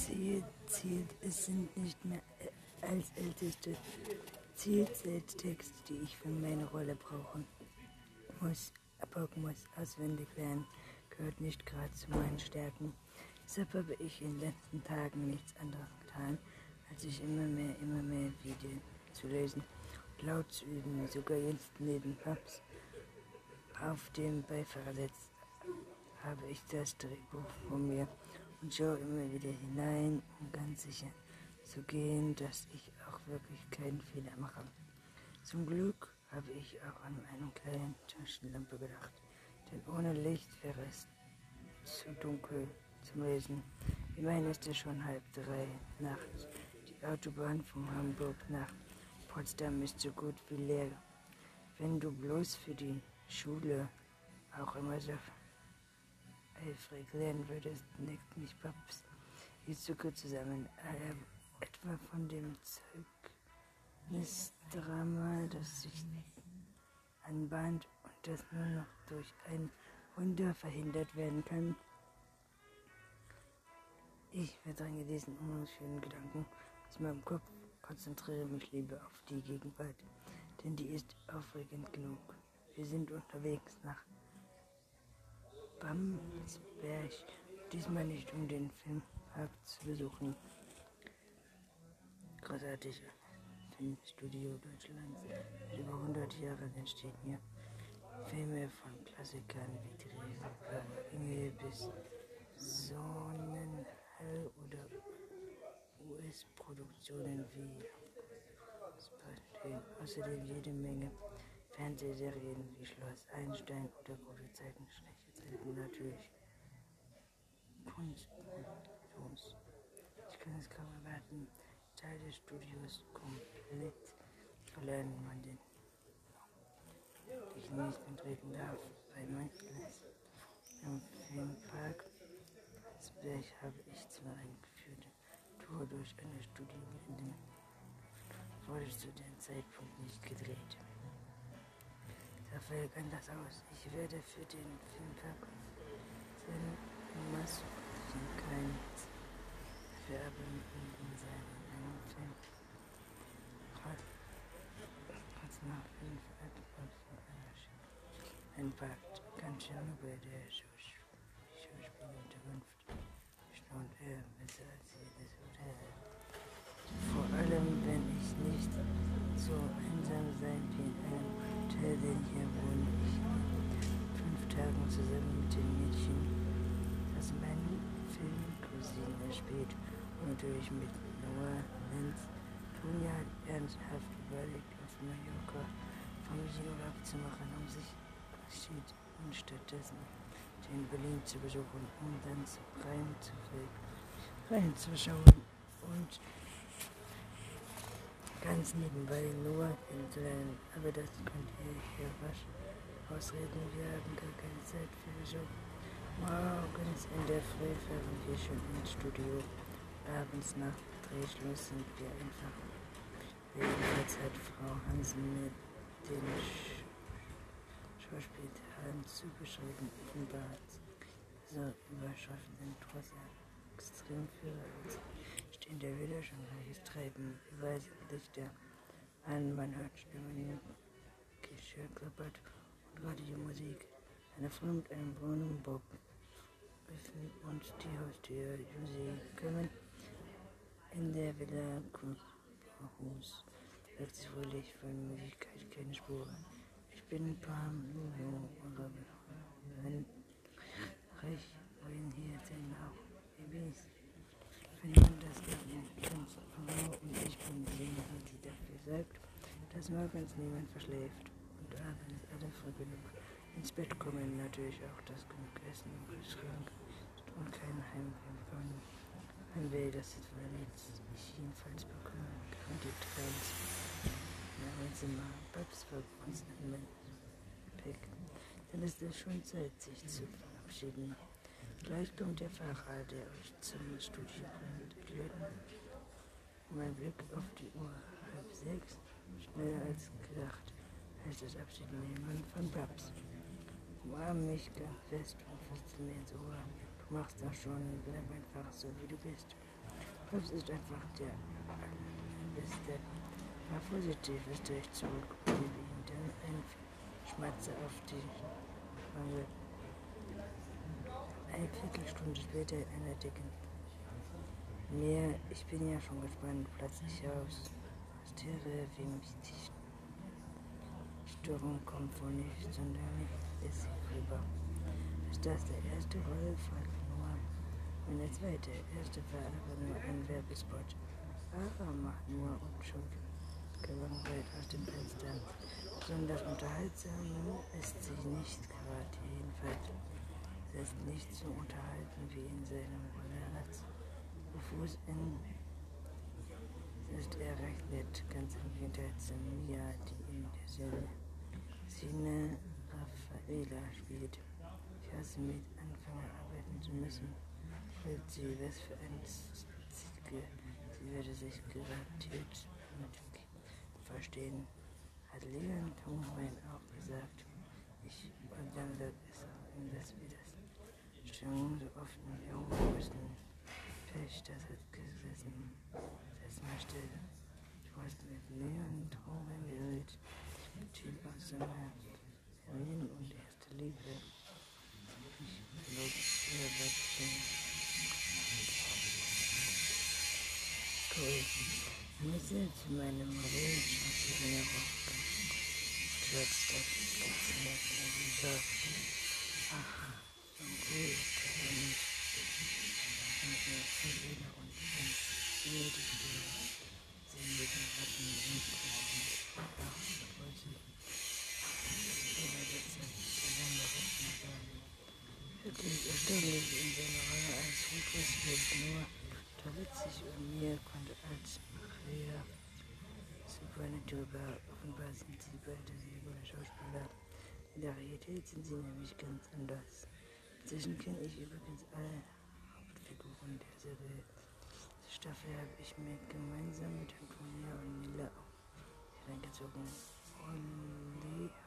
Ziel, Ziel, es sind nicht mehr als älteste Zieltexte, die ich für meine Rolle brauchen muss. Aber muss auswendig lernen, gehört nicht gerade zu meinen Stärken. Deshalb habe ich in den letzten Tagen nichts anderes getan, als sich immer mehr, immer mehr Videos zu lesen und laut zu üben, sogar jetzt neben Paps auf dem Beifahrersitz habe ich das Drehbuch von mir und schaue immer wieder hinein, um ganz sicher zu gehen, dass ich auch wirklich keinen Fehler mache. Zum Glück habe ich auch an eine kleine Taschenlampe gedacht, denn ohne Licht wäre es zu dunkel zum Lesen. Immerhin ist es schon halb drei nachts. Die Autobahn von Hamburg nach Potsdam ist so gut wie leer. Wenn du bloß für die Schule auch immer so eifrig lernen würdest, nickt mich Paps die Zucker zusammen. Äh, etwa von dem Zeugnisdrama, das sich anbahnt und das nur noch durch ein Wunder verhindert werden kann. Ich verdränge diesen unschönen Gedanken aus meinem Kopf, konzentriere mich lieber auf die Gegenwart, denn die ist aufregend genug. Wir sind unterwegs nach Bamsberg, diesmal nicht um den Filmpark zu besuchen. Großartig Filmstudio Deutschlands. Über 100 Jahre entstehen hier Filme von Klassikern wie Drehbücher bis Sonnenhell oder US-Produktionen wie Spartan. Außerdem jede Menge Fernsehserien wie Schloss Einstein oder gute Zeiten, schlechte Zeiten natürlich. Kunst. Kunst. Ich kann es kaum erwarten, Teil des Studios komplett zu lernen, man den ich nicht betreten darf. Bei Mönchglas im Filmpark Asberg habe ich zwar eine geführte Tour durch eine Studio in dem wurde zu dem Zeitpunkt nicht gedreht. Da fällt anders aus. Ich werde für den Filmtag seinen Masken kein Färben in seinen Film. Trotz nach fünf ein Pakt, ganz schön über der Schauspielunterkunft staunt er besser als jedes Hotel. Vor allem, wenn ich nicht so einsam sein wie in einem Hotel, denn hier wohne ich fünf Tagen zusammen mit dem Mädchen, das meine Filmcousine spielt und natürlich mit Noah Lenz. Hat ernsthaft überlegt, auf Mallorca Familienurlaub zu machen, um sich steht und stattdessen den Berlin zu besuchen, um dann zu Bremen zu reinzuschauen und ganz nebenbei nur kennenzulernen. Aber das könnt ihr hier rasch ausreden. Wir haben gar keine Zeit für Besuch. Morgens in der Früh fahren wir schon ins Studio. Abends nach Drehschluss sind wir einfach. Jedenfalls hat Frau Hansen mit den Schauspielteilen zugeschrieben, offenbar so Überschriften trotz Extremführer als stehender Widerstand gleiches Treiben, Beweise, Lichter an, man hört Stimmen, Geschirr klappert und Radiomusik. Eine Frau mit einem braunen Bob öffnet uns die Haustür. Sie kommen in der Villa Kurzhus. Wirkt sich fröhlich von Möglichkeit keine Spur. Ich bin Pam oder wenn reich wohin hier denn auch Babys. Wenn man das kennt, Frau und ich diejenige, die dafür sorgt, dass morgens niemand verschläft und abends alle früh genug ins Bett kommen. Natürlich auch das genug Essen im Kühlschrank und kein Heimweh bekommen. Heimweh, das ist ich jedenfalls bekomme, garantiert keins in mein Zimmer. Babs folgt uns mein Gepäck. Dann ist es schon Zeit, sich zu verabschieden. Gleich kommt der Fahrer, der euch zum Studio bringt. Mein Blick auf die Uhr, halb sechs, schneller als gedacht, heißt das Abschiednehmen von Babs. Umarm mich ganz fest und fasst mir ins Ohr. Du machst das schon, bleib einfach so, wie du bist. Wolf ist einfach der beste. War positiv, ist durch zurück gebe ihm dann einen Schmatzer auf die Wange. Eine Viertelstunde später in einer dicken Meer. Ich bin ja schon gespannt, platze ich aus. Tiere wie mich die Störung kommt wohl nicht, sondern ist sie rüber. Ist das der erste Roll? fragt Noah. Und der zweite. erste war aber nur ein Werbespot. Aber macht nur unschuld gelangweilt aus dem Fenster. Besonders unterhaltsam ist sie nicht gerade, jedenfalls. Sie ist nicht so unterhalten wie in seinem. Fuß Sie ist eher recht nett, ganz im Gegenteil zu Mia, die in der Szene Raffaela spielt. Ich hasse mit anfangen arbeiten zu müssen. Fühlt sie, was für ein Ziege. Sie würde sich garantiert mit verstehen, hat Leon Tungwein auch gesagt. Ich und dann wird es ihm das wieder. Stimmung so oft mit jungen müssen. Pech, das hat gesessen. Mal still. Ich wollte mit Leon geredet. Typ aus Heroin und erste Liebe. Ich glaube, er wird Cool. Müsse zu meinem Rollenschauspieler Rock. Trotz das Gezimmer Ach, so gut ist er nicht. Und er ist wieder und ein jede Tür. Sie leben Ratten und Ach, wollte ich. Er jetzt besonderes sagen. Wirklich erstaunlich in seiner Rolle als Rufus nur da witzig und mir konnte als Maria Supernatural. Offenbar sind sie beide sehr gute Schauspieler. In der Realität sind sie nämlich ganz anders. Inzwischen kenne ich übrigens alle Hauptfiguren der Serie. Die Staffel habe ich mir gemeinsam mit Antonia und Mila reingezogen. Olli hat,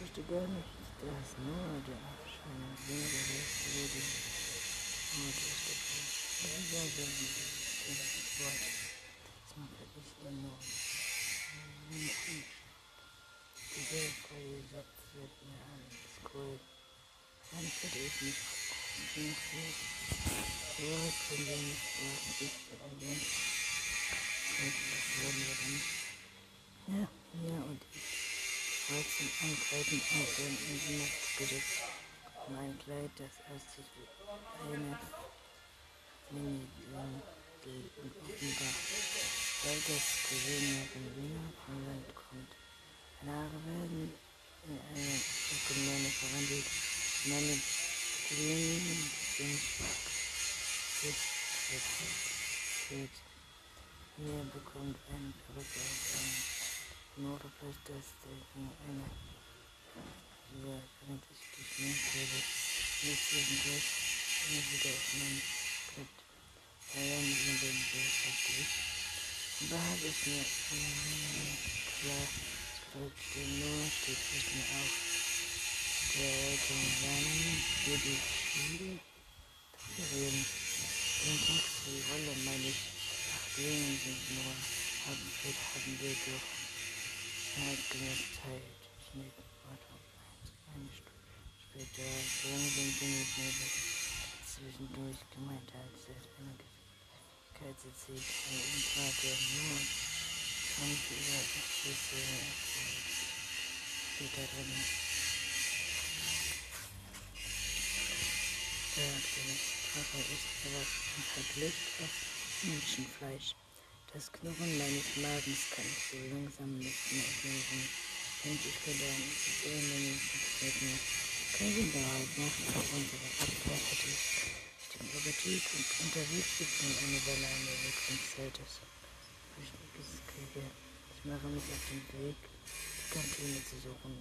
wusste gar nicht, dass nur der Abschein sehr gelöst wurde. Und das ist der sehr, sehr dieses Wort. Das macht wirklich enorm. Dieser freie Satz wird mir alles cool. Dann hätte ich mich nicht mehr. So können wir nicht warten, ich bin ja, ja, und ich wollte zum Angreifen aufhören in die Nacht gesetzt. Mein Kleid, das aus sich eine Mini-Dirndl und offenbar, weil das Gewinner vom Land kommt. Haare werden in eine Ökumene verwandelt. Meine Grünen sind jetzt Hier bekommt eine auf einen Notfall, dass der eine dieser kann sich geschminkt wurde, nicht zwischendurch immer wieder auf meinen Skript. Allein mit dem Bild gut. Da habe ich mir klar Skript stehen, nur steht nicht mehr auf. Der dann für die Spiele reden. Den Text, die Rolle meine ich. Sehen sind nur haben, haben wir durch zeitgemäß Zeit. Schnitt, Warte, eine Stunde später. Langsam bin ich mir zwischendurch gemeint, als es eine Gefährlichkeit zieht. Eine Umfrage nur kommt über Schüsse da drin. Der Papa ist und hat Lust auf Menschenfleisch. Das Knurren meines Magens kann ich so langsam nicht mehr hören. Und ich könnte Zähne mindestens mitnehmen. Kein Winterhalt nach unserer Abwehr hatte ich den Appetit und unterwegs gibt mir eine Welle an der Wechselzeltes. Ich mache mich auf den Weg, die Kantine zu suchen.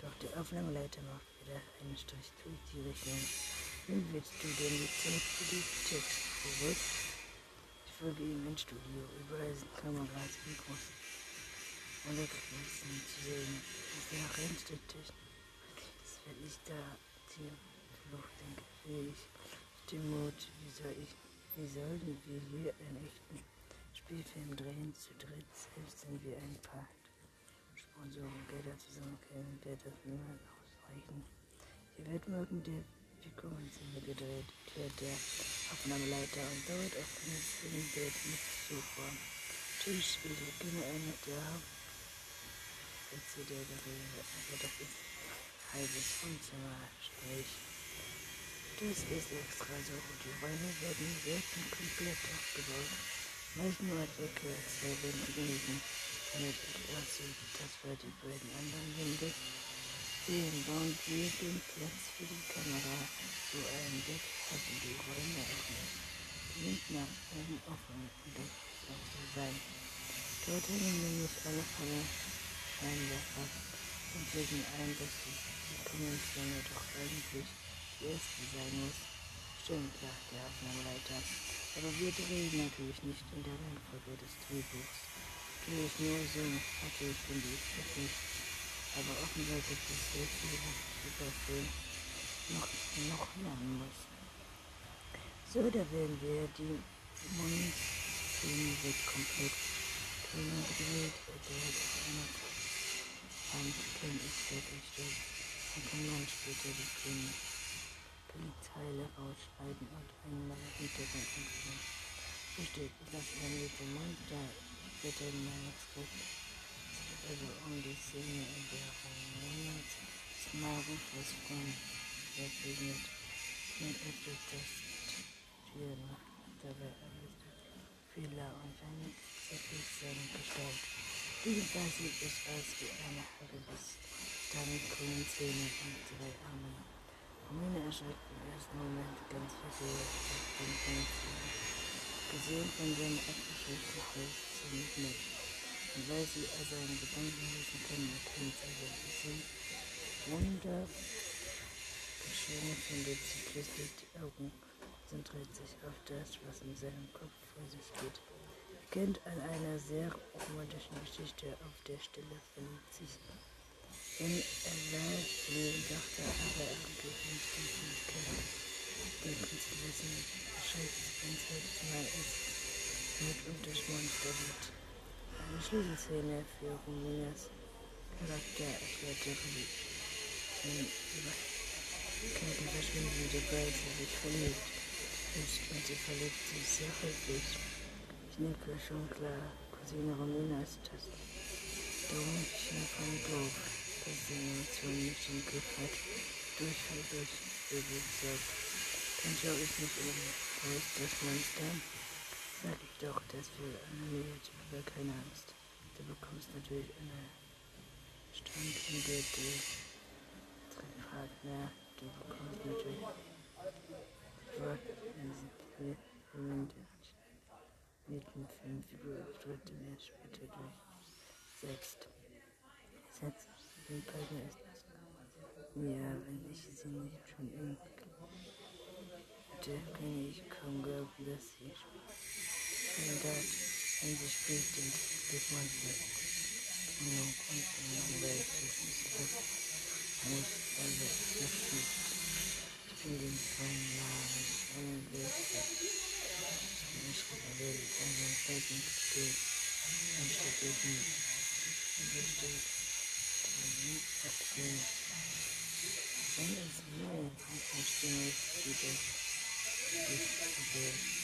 Doch die Aufnahmeleiter macht wieder einen Strich durch die Richtung. Wie willst du denn die Zeit für die Text zurück? Ich folge ihm ins Studio. Überall sind Kameras, Mikros und Wechseln zu sehen. Ist der reinste Tisch. Das will ich da die Flucht denke. Wie ich den wie soll ich, wie sollen wir hier einen echten Spielfilm drehen? Zu dritt selbst sind wir ein Paar. Sponsoren Gelder zusammenkriegen, der das niemand ausreichen. Hier wird morgen der Figurenszene gedreht, erklärt der Aufnahmeleiter und dauert auf einem Filmbild nicht vor. Tschüss, ich beginne eine der Hauptsätze der Rede, aber das ist halbes Wohnzimmer, sprich. Das ist extra so, die Räume werden selten komplett aufgebaut. Nur als Ecke, zwei Wände liegen damit es aussieht, dass wir die beiden anderen Wände sehen. Bauen wir den Platz für die Kamera so einen Weg haben die Räume auch nicht. Die sind nach oben offen und das soll so sein. Dort hängen nämlich alle Fälle Scheinwerfer und bilden ein, dass die, die Konvention doch eigentlich die erste sein muss. Stimmt, sagt der Aufnahmeleiter. Aber wir drehen natürlich nicht in der Reihenfolge des Drehbuchs. Finde ich nur so, finde ich das nicht. Aber sehr viele super viel noch, noch lernen muss. So, da werden wir die Mund-Szene wird komplett gedreht. Hat auf einer Hand kenne ich wirklich durch. Dann kann man später die Filme Polizei rausschneiden und einmal Hintergrund anfangen. Richtig, das ist dann mit dem Mund da bitte in meinem Skript. Also um die Szene, in der Roman Smagen versprungen begegnet und öffnet das macht dabei alles Fehler und eine seine Gestalt. Jedenfalls sieht es aus wie eine Halle bis damit grünen Zähne und drei Arme. Romina erschreckt im ersten Moment ganz versehrt auf den Fenster. Gesehen von seinem abgeschwächten Hals sie nicht mit. Und weil sie also seine Gedanken lesen können, erkennt sie, dass sie Wunder geschehen findet. Sie schließlich die Augen, konzentriert sich auf das, was in seinem Kopf vor sich geht. Kennt an einer sehr romantischen Geschichte auf der Stelle verliebt sich. Wenn er dachte aber eigentlich nicht die Fähigkeit, die Prinzessin beschreibt, wenn es halt mal ist mit Unterschmonster wird. Eine Schlüsselszene für Ruminas Charakter erklärte Ruby. Wenn Überkehrten verschwinden, sobald sie sich verliebt ist und sie verliebt sich sehr häufig. Ich nicke schon klar, Cousine Romina ist das Dummchen vom Dorf, das die Emotionen nicht im Griff hat, Durchfall durch Übel sagt. Dann schaue ich mich um, wo ist das Monster? Sag ich doch, das will animiert, aber keine Angst. Du bekommst natürlich eine standende Triebpartner. Du bekommst natürlich mit dem Filmfigur auftritt mehr später durchsetzt. Setzt den Partner ist. Ja, wenn ich sie nicht schon irgendwie hätte, kann ich kaum glauben, dass sie and that I'm just creating this one thing. You know, something I'm very grateful because most of the people feeling from love and grateful. I'm just really and I'm fighting to stay and to give me just to make up for and it's more interesting with people with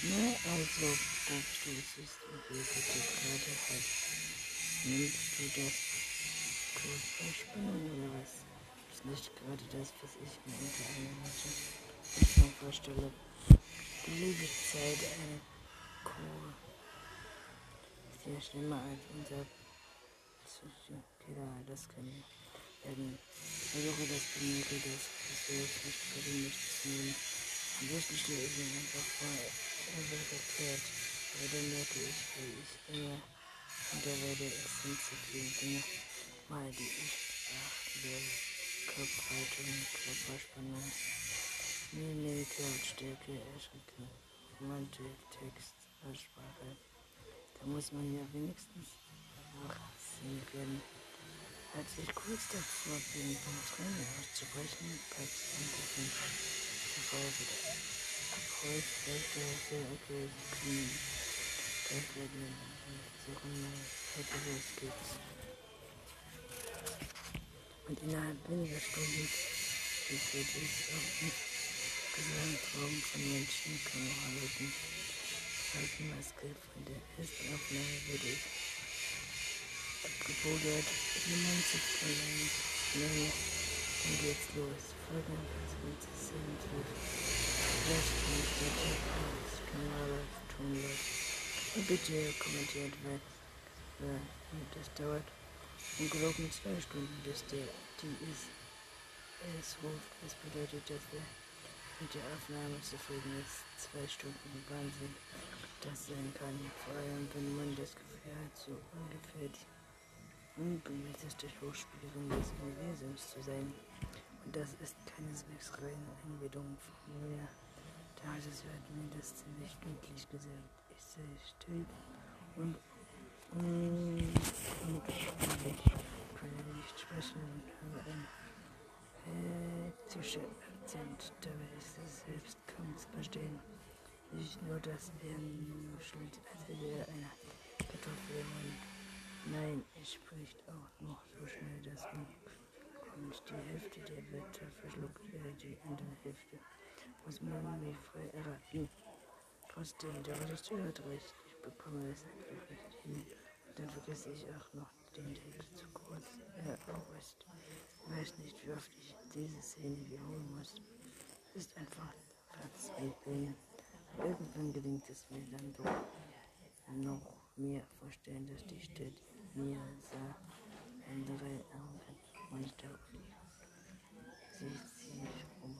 Na, also, guckst du es ist und bitte gerade halt. Nimmst du das Kurzverspannung oder was? Ist nicht gerade das, was ich mir unter einer Mutter vorstelle. Die Liebeszeit, eine Kur. Sehr schlimmer als unser Psychokiller, das können werden. Versuche das Benötige des Christus nicht verbindlich zu nehmen. Am besten stehe ich mir einfach vor, wird dann merke ich, wie ich immer hinter werde, zu viele Dinge, mal die ich beachten werde. Körperhaltung, Körperspannung, Mimik, Lautstärke, Erschrecken, Romantik, Text, Aussprache. Da muss man ja wenigstens nachsehen Als ich kurz davor bin, den Tränen auszubrechen, gab es Anrufen zuvor wieder. Und innerhalb weniger Stunden ist es auch nicht Gesamtraum von Menschen kann arbeiten. Halten Maske von der ersten Aufnahme würde ich abgebodert, jemand zu verlangen. Nein, dann geht's los. Folgen 20 sind Flashpoint, bitte, kommentiert, wer, wer das dauert. Und gelogen zwei Stunden, bis der, die ist, es ruft. Das bedeutet, dass wir mit der Aufnahme zufrieden ist. Zwei Stunden Wahnsinn, das sein kann. Vor allem, wenn man das Gefühl hat, so ungefähr die unbemesseste Schauspielerin des Universums zu sein. Und das ist keineswegs reine Einbildung von mir. Da es wird mir das ziemlich deutlich gesagt. Ich sei still und unbefriedigt, kann nicht sprechen und habe ein hektischer Akzent. Dabei ist es selbst kaum zu verstehen. Nicht nur, dass er nuschelt, als wäre einer Kartoffel Nein, er spricht auch noch so schnell, dass man und die Hälfte der Wörter verschluckt er, die andere Hälfte muss man wie frei erraten. Trotzdem, der Regisseur hat recht, ich bekomme es einfach nicht hin. Und dann vergesse ich auch noch den Text zu kurz. Auch ist. Ich weiß nicht, wie oft ich diese Szene wiederholen muss. Es ist einfach verzweifeln. Irgendwann gelingt es mir dann doch noch mir vorstellen, dass die Stadt mir sah andere Augen unsterblich. Sie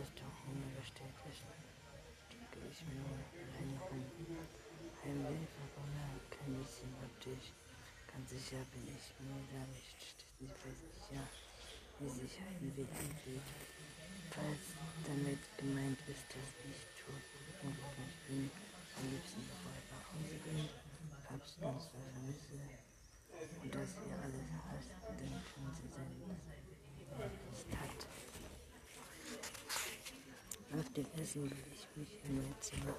bestellt ist, drücke ich nur eine rum. Heimweh verbunden, kein bisschen optisch. Ganz sicher bin ich mir da nicht, steht nicht bei sicher, wie sich Heimweh anfühlt. Falls damit gemeint ist, dass ich tot und glücklich bin, am liebsten bevor ich nach Hause bin, abstinenzlos vermisse und dass ihr alles hasst, dann können sie sein Stat. Nach dem Essen will ich mich mein Zimmer.